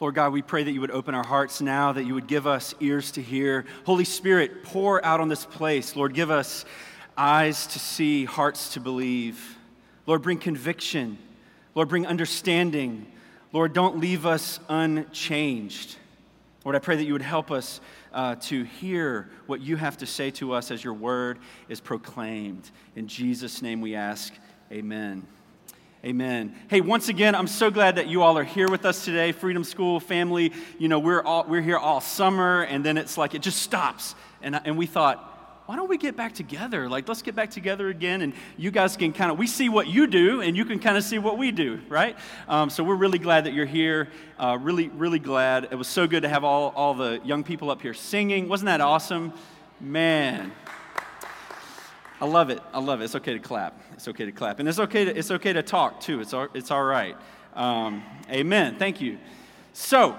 Lord God, we pray that you would open our hearts now, that you would give us ears to hear. Holy Spirit, pour out on this place. Lord, give us eyes to see, hearts to believe. Lord, bring conviction. Lord, bring understanding. Lord, don't leave us unchanged. Lord, I pray that you would help us uh, to hear what you have to say to us as your word is proclaimed. In Jesus' name we ask, amen. Amen. Hey, once again, I'm so glad that you all are here with us today, Freedom School family. You know, we're, all, we're here all summer, and then it's like it just stops. And, and we thought, why don't we get back together? Like, let's get back together again, and you guys can kind of, we see what you do, and you can kind of see what we do, right? Um, so we're really glad that you're here. Uh, really, really glad. It was so good to have all, all the young people up here singing. Wasn't that awesome? Man. I love it. I love it. It's okay to clap. It's okay to clap. And it's okay to, it's okay to talk, too. It's all, it's all right. Um, amen. Thank you. So,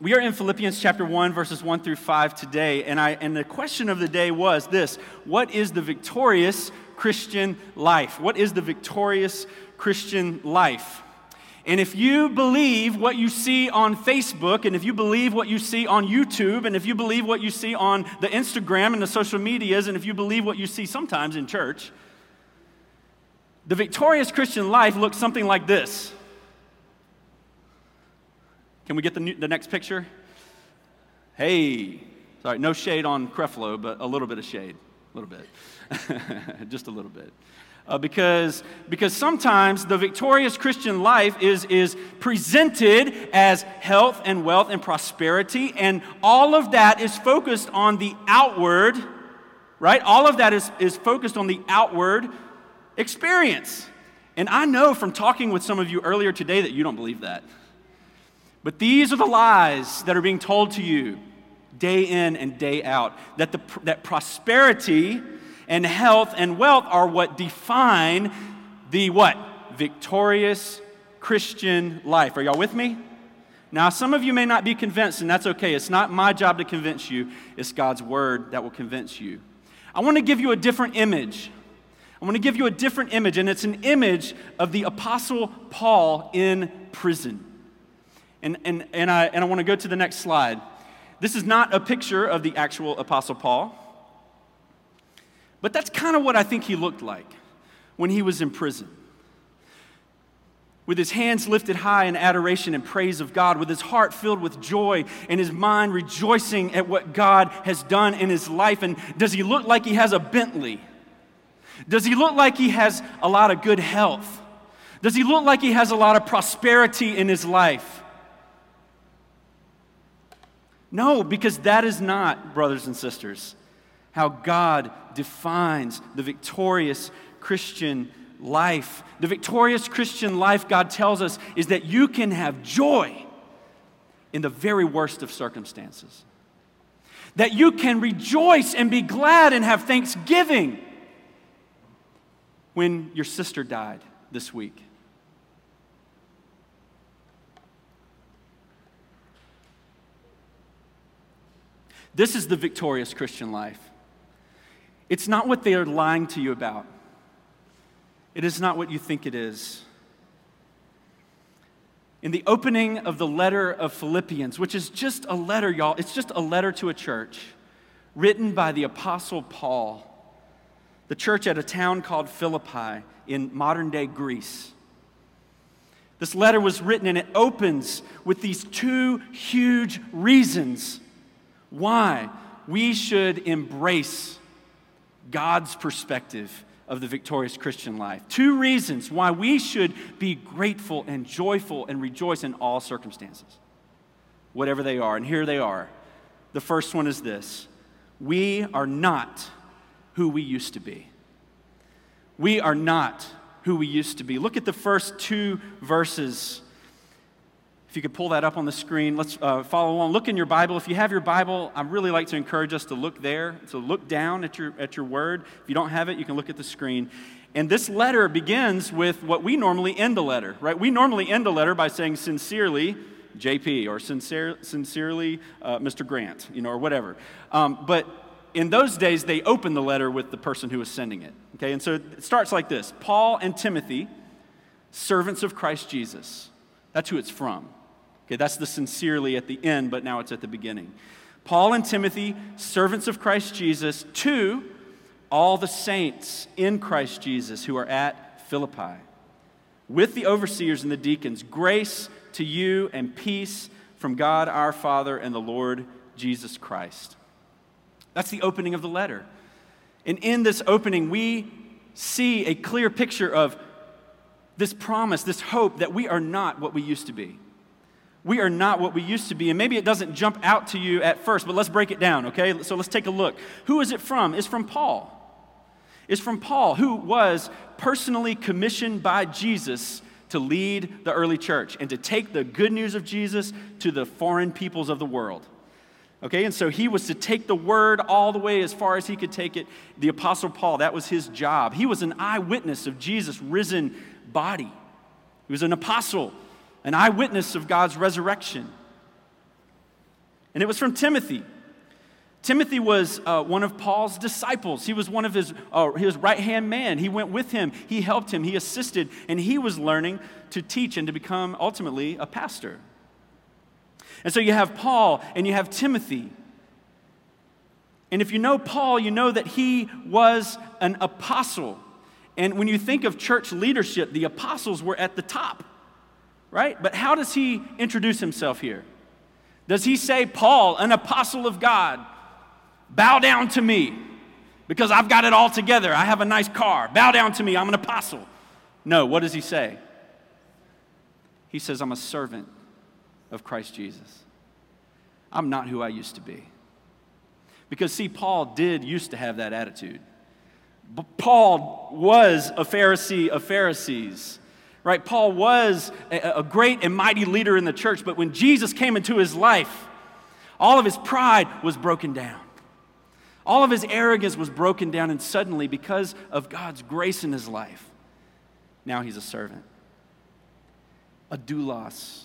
we are in Philippians chapter 1, verses 1 through 5 today. And, I, and the question of the day was this What is the victorious Christian life? What is the victorious Christian life? And if you believe what you see on Facebook, and if you believe what you see on YouTube, and if you believe what you see on the Instagram and the social medias, and if you believe what you see sometimes in church, the victorious Christian life looks something like this. Can we get the, new, the next picture? Hey, sorry, no shade on Creflo, but a little bit of shade, a little bit, just a little bit uh, because, because sometimes the victorious Christian life is, is presented as health and wealth and prosperity, and all of that is focused on the outward, right? All of that is, is focused on the outward experience. And I know from talking with some of you earlier today that you don't believe that. But these are the lies that are being told to you day in and day out that, the, that prosperity and health and wealth are what define the what? Victorious Christian life. Are y'all with me? Now, some of you may not be convinced, and that's okay. It's not my job to convince you, it's God's word that will convince you. I want to give you a different image. I want to give you a different image, and it's an image of the Apostle Paul in prison. And, and, and, I, and I want to go to the next slide. This is not a picture of the actual Apostle Paul. But that's kind of what I think he looked like when he was in prison. With his hands lifted high in adoration and praise of God, with his heart filled with joy and his mind rejoicing at what God has done in his life. And does he look like he has a Bentley? Does he look like he has a lot of good health? Does he look like he has a lot of prosperity in his life? No, because that is not, brothers and sisters, how God defines the victorious Christian life. The victorious Christian life, God tells us, is that you can have joy in the very worst of circumstances. That you can rejoice and be glad and have thanksgiving when your sister died this week. This is the victorious Christian life. It's not what they are lying to you about, it is not what you think it is. In the opening of the letter of Philippians, which is just a letter, y'all, it's just a letter to a church written by the Apostle Paul, the church at a town called Philippi in modern day Greece. This letter was written and it opens with these two huge reasons why we should embrace God's perspective of the victorious Christian life. Two reasons why we should be grateful and joyful and rejoice in all circumstances, whatever they are. And here they are. The first one is this we are not who we used to be. We are not who we used to be. Look at the first two verses if you could pull that up on the screen, let's uh, follow along. Look in your Bible. If you have your Bible, I'd really like to encourage us to look there, to look down at your, at your word. If you don't have it, you can look at the screen. And this letter begins with what we normally end a letter, right? We normally end a letter by saying sincerely, JP, or sincere, sincerely, uh, Mr. Grant, you know, or whatever. Um, but in those days, they opened the letter with the person who was sending it. Okay, and so it starts like this Paul and Timothy, servants of Christ Jesus. That's who it's from. Okay, that's the sincerely at the end, but now it's at the beginning. Paul and Timothy, servants of Christ Jesus, to all the saints in Christ Jesus who are at Philippi, with the overseers and the deacons, grace to you and peace from God our Father and the Lord Jesus Christ. That's the opening of the letter. And in this opening, we see a clear picture of this promise, this hope that we are not what we used to be. We are not what we used to be. And maybe it doesn't jump out to you at first, but let's break it down, okay? So let's take a look. Who is it from? It's from Paul. It's from Paul, who was personally commissioned by Jesus to lead the early church and to take the good news of Jesus to the foreign peoples of the world. Okay, and so he was to take the word all the way as far as he could take it. The Apostle Paul, that was his job. He was an eyewitness of Jesus' risen body. He was an apostle, an eyewitness of God's resurrection. And it was from Timothy. Timothy was uh, one of Paul's disciples. He was one of his, uh, his right hand man. He went with him, he helped him, he assisted, and he was learning to teach and to become ultimately a pastor. And so you have Paul and you have Timothy. And if you know Paul, you know that he was an apostle. And when you think of church leadership, the apostles were at the top, right? But how does he introduce himself here? Does he say, Paul, an apostle of God, bow down to me because I've got it all together? I have a nice car. Bow down to me. I'm an apostle. No, what does he say? He says, I'm a servant of Christ Jesus. I'm not who I used to be. Because, see, Paul did used to have that attitude. But Paul was a Pharisee of Pharisees, right? Paul was a, a great and mighty leader in the church, but when Jesus came into his life, all of his pride was broken down. All of his arrogance was broken down, and suddenly, because of God's grace in his life, now he's a servant. A doulos,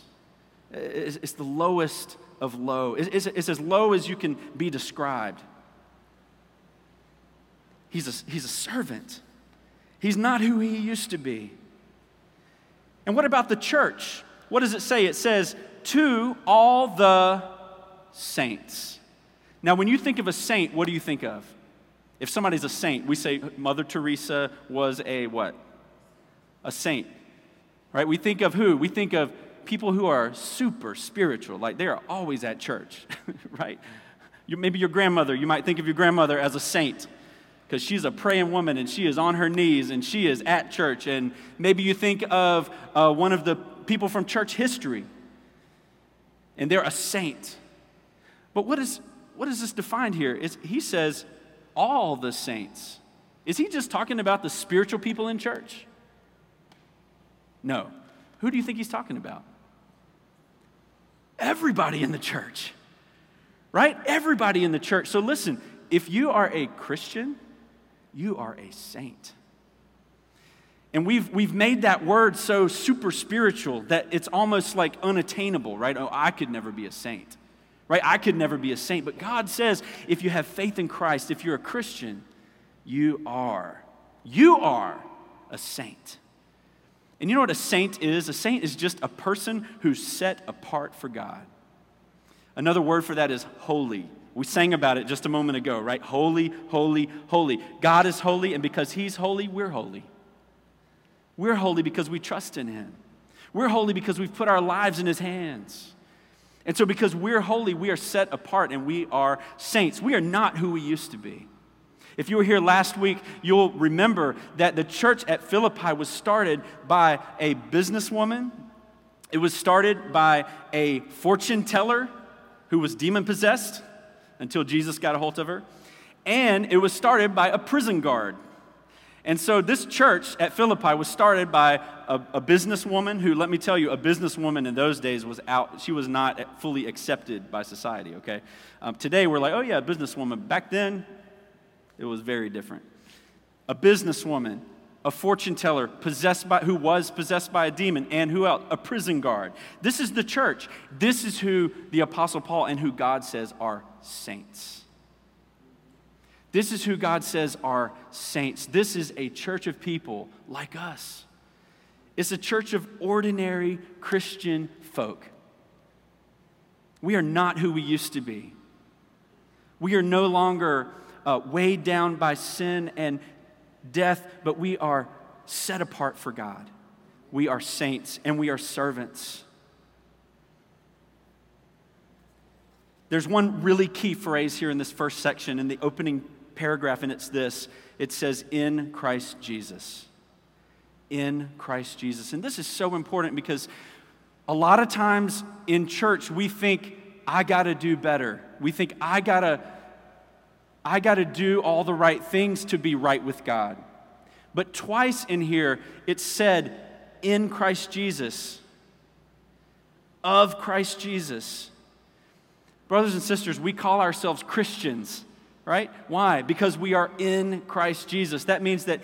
it's, the lowest of low. It's, it's, as low as you can be described. He's a, he's a servant. He's not who he used to be. And what about the church? What does it say? It says, to all the saints. Now, when you think of a saint, what do you think of? If somebody's a saint, we say Mother Teresa was a what? A saint. Right? We think of who? We think of people who are super spiritual, like they are always at church, right? You, maybe your grandmother, you might think of your grandmother as a saint because she's a praying woman and she is on her knees and she is at church. And maybe you think of uh, one of the people from church history and they're a saint. But what is, what is this defined here? It's, he says, all the saints. Is he just talking about the spiritual people in church? No. Who do you think he's talking about? Everybody in the church, right? Everybody in the church. So listen, if you are a Christian, you are a saint. And we've, we've made that word so super spiritual that it's almost like unattainable, right? Oh, I could never be a saint, right? I could never be a saint. But God says if you have faith in Christ, if you're a Christian, you are. You are a saint. And you know what a saint is? A saint is just a person who's set apart for God. Another word for that is holy. We sang about it just a moment ago, right? Holy, holy, holy. God is holy, and because He's holy, we're holy. We're holy because we trust in Him. We're holy because we've put our lives in His hands. And so, because we're holy, we are set apart and we are saints. We are not who we used to be. If you were here last week, you'll remember that the church at Philippi was started by a businesswoman. It was started by a fortune teller who was demon possessed until Jesus got a hold of her. And it was started by a prison guard. And so this church at Philippi was started by a, a, businesswoman who, let me tell you, a businesswoman in those days was out, she was not fully accepted by society, okay? Um, today we're like, oh yeah, a businesswoman. Back then, it was very different. A businesswoman, a fortune teller possessed by, who was possessed by a demon, and who else? A prison guard. This is the church. This is who the Apostle Paul and who God says are saints. This is who God says are saints. This is a church of people like us. It's a church of ordinary Christian folk. We are not who we used to be. We are no longer uh, weighed down by sin and death, but we are set apart for God. We are saints and we are servants. There's one really key phrase here in this first section in the opening paragraph, and it's this it says, In Christ Jesus. In Christ Jesus. And this is so important because a lot of times in church we think, I got to do better. We think, I got to. I got to do all the right things to be right with God. But twice in here, it said, in Christ Jesus, of Christ Jesus. Brothers and sisters, we call ourselves Christians, right? Why? Because we are in Christ Jesus. That means that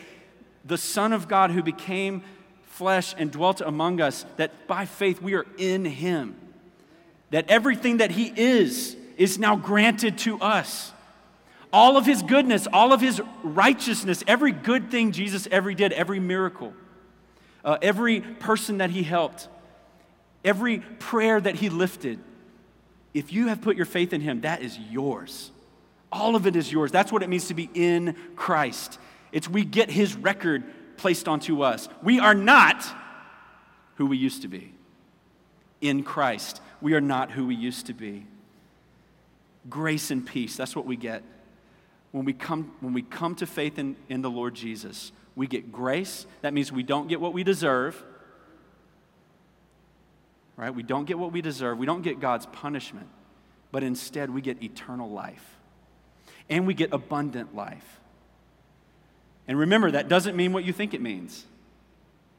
the Son of God who became flesh and dwelt among us, that by faith we are in Him. That everything that He is is now granted to us. All of His goodness, all of His righteousness, every good thing Jesus ever did, every miracle, uh, every person that He helped, every prayer that He lifted if you have put your faith in him, that is yours. All of it is yours. That's what it means to be in Christ. It's we get his record placed onto us. We are not who we used to be. In Christ, we are not who we used to be. Grace and peace, that's what we get. When we come, when we come to faith in, in the Lord Jesus, we get grace. That means we don't get what we deserve right? We don't get what we deserve. We don't get God's punishment, but instead we get eternal life. And we get abundant life. And remember, that doesn't mean what you think it means.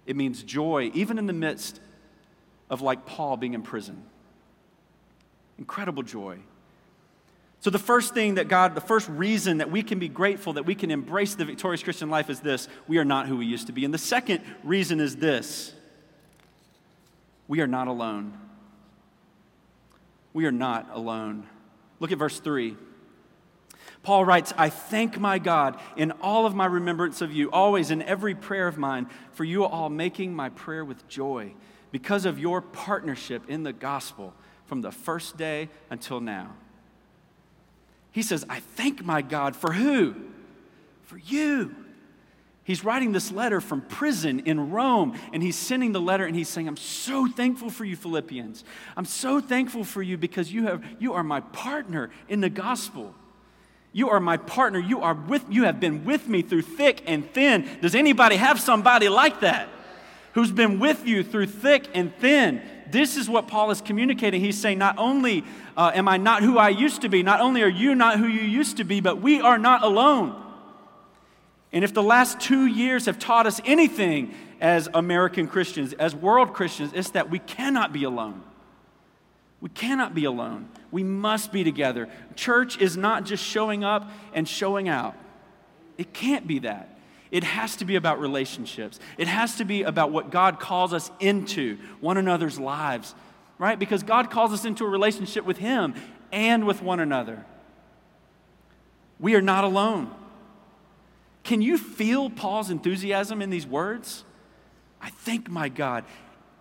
It means joy, even in the midst of, like Paul, being in prison. Incredible joy. So, the first thing that God, the first reason that we can be grateful, that we can embrace the victorious Christian life is this we are not who we used to be. And the second reason is this we are not alone. We are not alone. Look at verse 3. Paul writes, I thank my God in all of my remembrance of you, always in every prayer of mine, for you all making my prayer with joy because of your partnership in the gospel from the first day until now. He says, I thank my God for who? For you. He's writing this letter from prison in Rome, and he's sending the letter and he's saying, I'm so thankful for you, Philippians. I'm so thankful for you because you, have, you are my partner in the gospel. You are my partner. You, are with, you have been with me through thick and thin. Does anybody have somebody like that who's been with you through thick and thin? This is what Paul is communicating. He's saying, Not only uh, am I not who I used to be, not only are you not who you used to be, but we are not alone. And if the last two years have taught us anything as American Christians, as world Christians, it's that we cannot be alone. We cannot be alone. We must be together. Church is not just showing up and showing out, it can't be that. It has to be about relationships. It has to be about what God calls us into, one another's lives, right? Because God calls us into a relationship with Him and with one another. We are not alone. Can you feel Paul's enthusiasm in these words? I thank my God.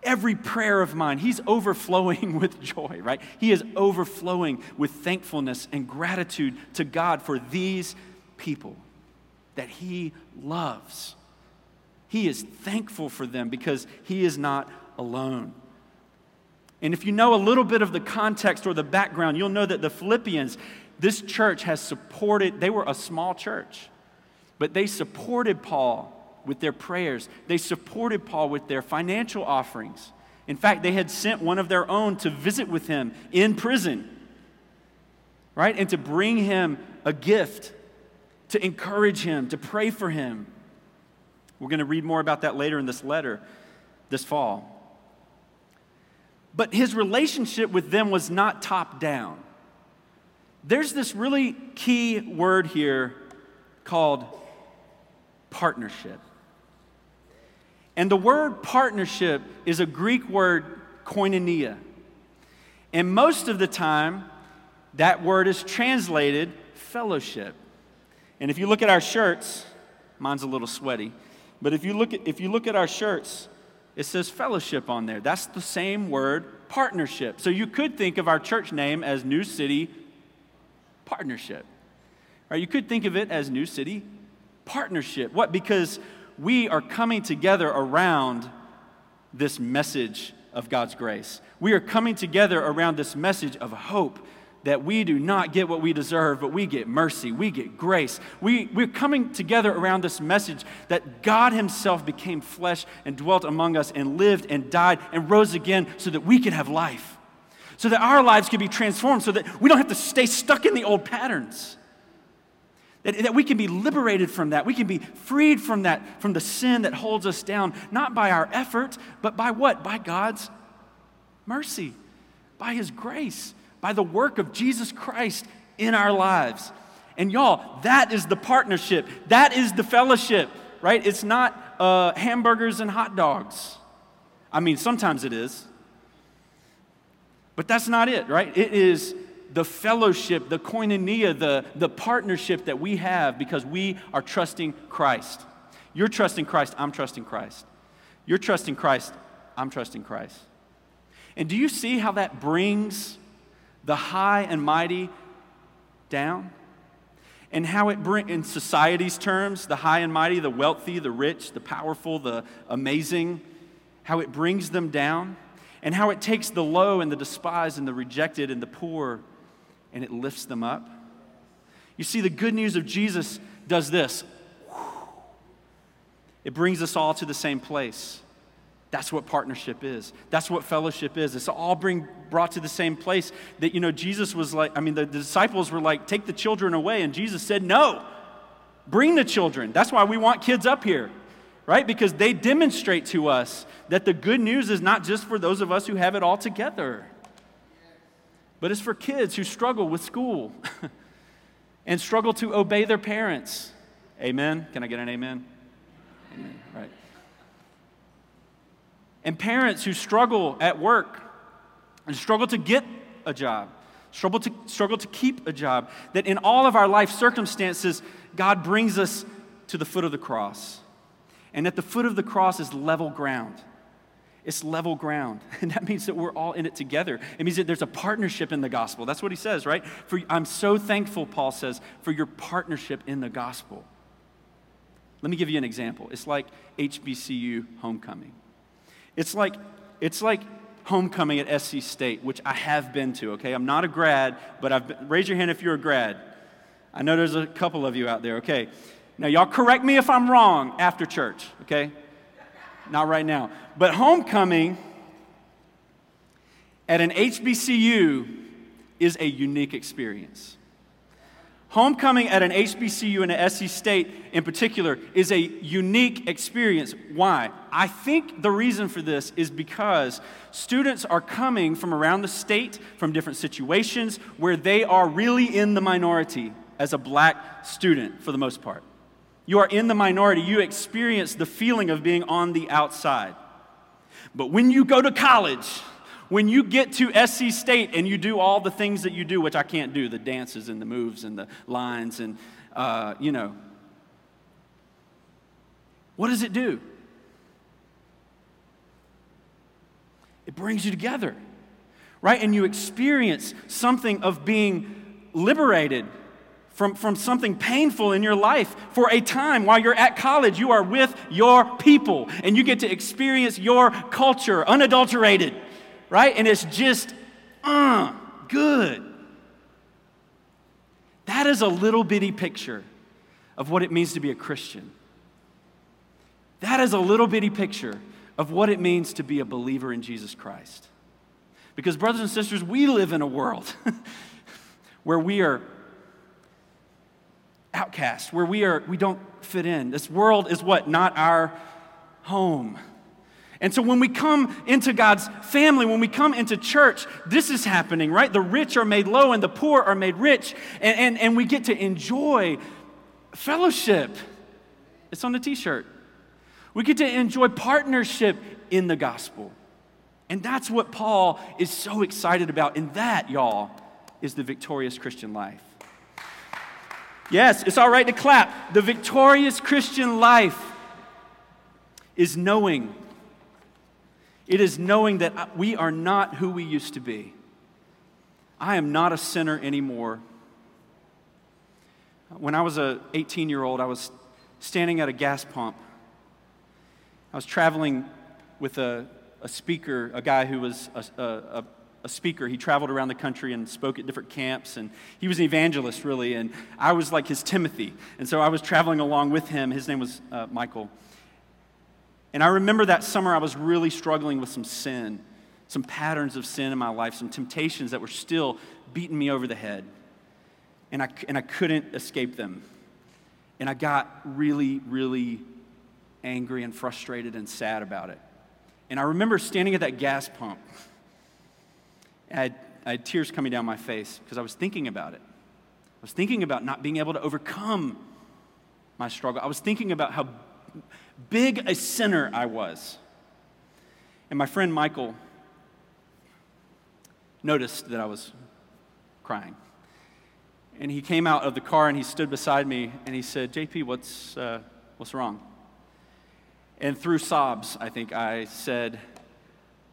Every prayer of mine, he's overflowing with joy, right? He is overflowing with thankfulness and gratitude to God for these people that he loves. He is thankful for them because he is not alone. And if you know a little bit of the context or the background, you'll know that the Philippians, this church has supported, they were a small church. But they supported Paul with their prayers, they supported Paul with their financial offerings. In fact, they had sent one of their own to visit with him in prison, right? And to bring him a gift, to encourage him, to pray for him. We're going to read more about that later in this letter this fall. But his relationship with them was not top down. There's this really key word here called partnership. And the word partnership is a Greek word, koinonia. And most of the time, that word is translated fellowship. And if you look at our shirts, mine's a little sweaty, but if you look at, if you look at our shirts, it says fellowship on there. That's the same word, partnership. So you could think of our church name as New City Partnership. Right? You could think of it as New City Partnership. What? Because we are coming together around this message of God's grace. We are coming together around this message of hope that we do not get what we deserve, but we get mercy, we get grace. We, we're coming together around this message that God Himself became flesh and dwelt among us and lived and died and rose again so that we could have life, so that our lives could be transformed, so that we don't have to stay stuck in the old patterns. That, that we can be liberated from that. We can be freed from that, from the sin that holds us down, not by our effort, but by what? By God's mercy, by His grace by the work of Jesus Christ in our lives. And y'all, that is the partnership. That is the fellowship, right? It's not uh, hamburgers and hot dogs. I mean, sometimes it is. But that's not it, right? It is the fellowship, the koinonia, the, the partnership that we have because we are trusting Christ. You're trusting Christ, I'm trusting Christ. You're trusting Christ, I'm trusting Christ. And do you see how that brings the high and mighty down, and how it brings, in society's terms, the high and mighty, the wealthy, the rich, the powerful, the amazing, how it brings them down, and how it takes the low and the despised and the rejected and the poor and it lifts them up. You see, the good news of Jesus does this it brings us all to the same place. That's what partnership is. That's what fellowship is. It's all bring, brought to the same place that, you know, Jesus was like, I mean, the, the disciples were like, take the children away. And Jesus said, no, bring the children. That's why we want kids up here, right? Because they demonstrate to us that the good news is not just for those of us who have it all together, but it's for kids who struggle with school and struggle to obey their parents. Amen? Can I get an amen? Amen. Right and parents who struggle at work and struggle to get a job, struggle to, struggle to keep a job, that in all of our life circumstances, God brings us to the foot of the cross. And at the foot of the cross is level ground. It's level ground. And that means that we're all in it together. It means that there's a partnership in the gospel. That's what he says, right? For, I'm so thankful, Paul says, for your partnership in the gospel. Let me give you an example. It's like HBCU homecoming. It's like, it's like homecoming at SC State, which I have been to, okay? I'm not a grad, but I've been, raise your hand if you're a grad. I know there's a couple of you out there, okay? Now, y'all correct me if I'm wrong after church, okay? Not right now. But homecoming at an HBCU is a unique experience. Homecoming at an HBCU and an SC State in particular is a unique experience. Why? I think the reason for this is because students are coming from around the state, from different situations where they are really in the minority as a black student for the most part. You are in the minority, you experience the feeling of being on the outside. But when you go to college, when you get to SC State and you do all the things that you do, which I can't do the dances and the moves and the lines and, uh, you know, what does it do? It brings you together, right? And you experience something of being liberated from, from something painful in your life for a time while you're at college. You are with your people and you get to experience your culture unadulterated right? And it's just, uh, good. That is a little bitty picture of what it means to be a Christian. That is a little bitty picture of what it means to be a believer in Jesus Christ. Because, brothers and sisters, we live in a world where we are outcast, where we are we don't fit in. This world is what? Not our home. And so when we come into God's family, when we come into church, this is happening, right? The rich are made low and the poor are made rich. And, and, and we get to enjoy fellowship. It's on the t shirt. We get to enjoy partnership in the gospel. And that's what Paul is so excited about. And that, y'all, is the victorious Christian life. Yes, it's all right to clap. The victorious Christian life is knowing It is knowing that we are not who we used to be. I am not a sinner anymore. When I was a 18 year old, I was standing at a gas pump. I was traveling with a, a speaker, a guy who was a, a, a speaker. He traveled around the country and spoke at different camps, and he was an evangelist, really. And I was like his Timothy. And so I was traveling along with him. His name was uh, Michael. And I remember that summer I was really struggling with some sin, some patterns of sin in my life, some temptations that were still beating me over the head. And I, and I couldn't escape them. And I got really, really angry and frustrated and sad about it. And I remember standing at that gas pump. I had, I had tears coming down my face because I was thinking about it. I was thinking about not being able to overcome my struggle. I was thinking about how big a sinner I was. And my friend Michael noticed that I was crying. And he came out of the car and he stood beside me and he said, JP, what's, uh, what's wrong? And through sobs, I think I said,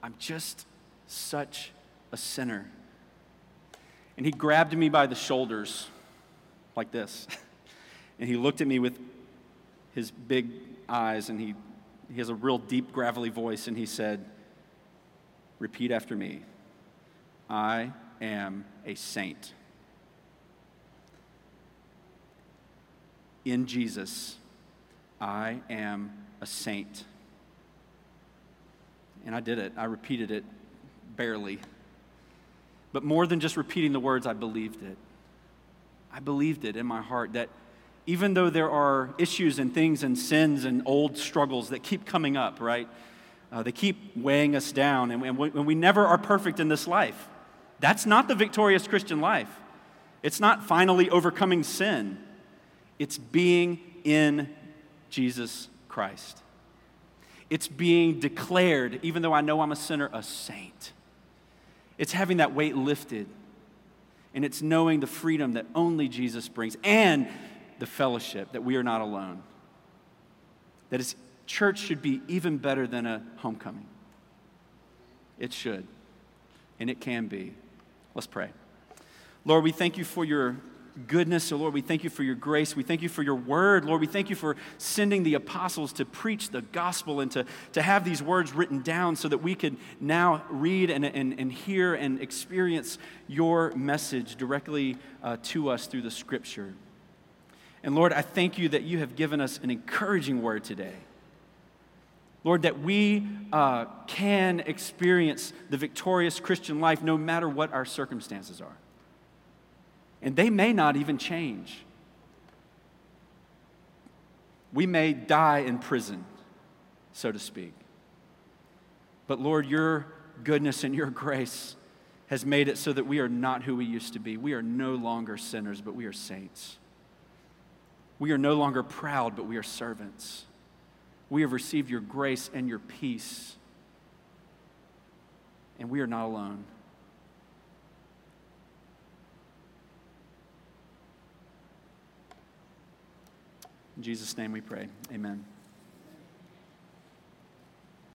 I'm just such a sinner. And he grabbed me by the shoulders like this. And he looked at me with his big eyes and he, he has a real deep, gravelly voice. And he said, Repeat after me I am a saint. In Jesus, I am a saint. And I did it. I repeated it barely. But more than just repeating the words, I believed it. I believed it in my heart that even though there are issues and things and sins and old struggles that keep coming up, right? Uh, they keep weighing us down, and, and, we, and we never are perfect in this life. That's not the victorious Christian life. It's not finally overcoming sin, it's being in Jesus Christ. It's being declared, even though I know I'm a sinner, a saint. It's having that weight lifted. And it's knowing the freedom that only Jesus brings and the fellowship that we are not alone. That is, church should be even better than a homecoming. It should. And it can be. Let's pray. Lord, we thank you for your goodness. So, Lord, we thank you for your grace. We thank you for your word. Lord, we thank you for sending the apostles to preach the gospel and to, to have these words written down so that we could now read and, and, and hear and experience your message directly uh, to us through the scripture. And Lord, I thank you that you have given us an encouraging word today. Lord, that we uh, can experience the victorious Christian life no matter what our circumstances are and they may not even change. We may die in prison, so to speak. But Lord, your goodness and your grace has made it so that we are not who we used to be. We are no longer sinners, but we are saints. We are no longer proud, but we are servants. We have received your grace and your peace, and we are not alone. In Jesus' name we pray. Amen.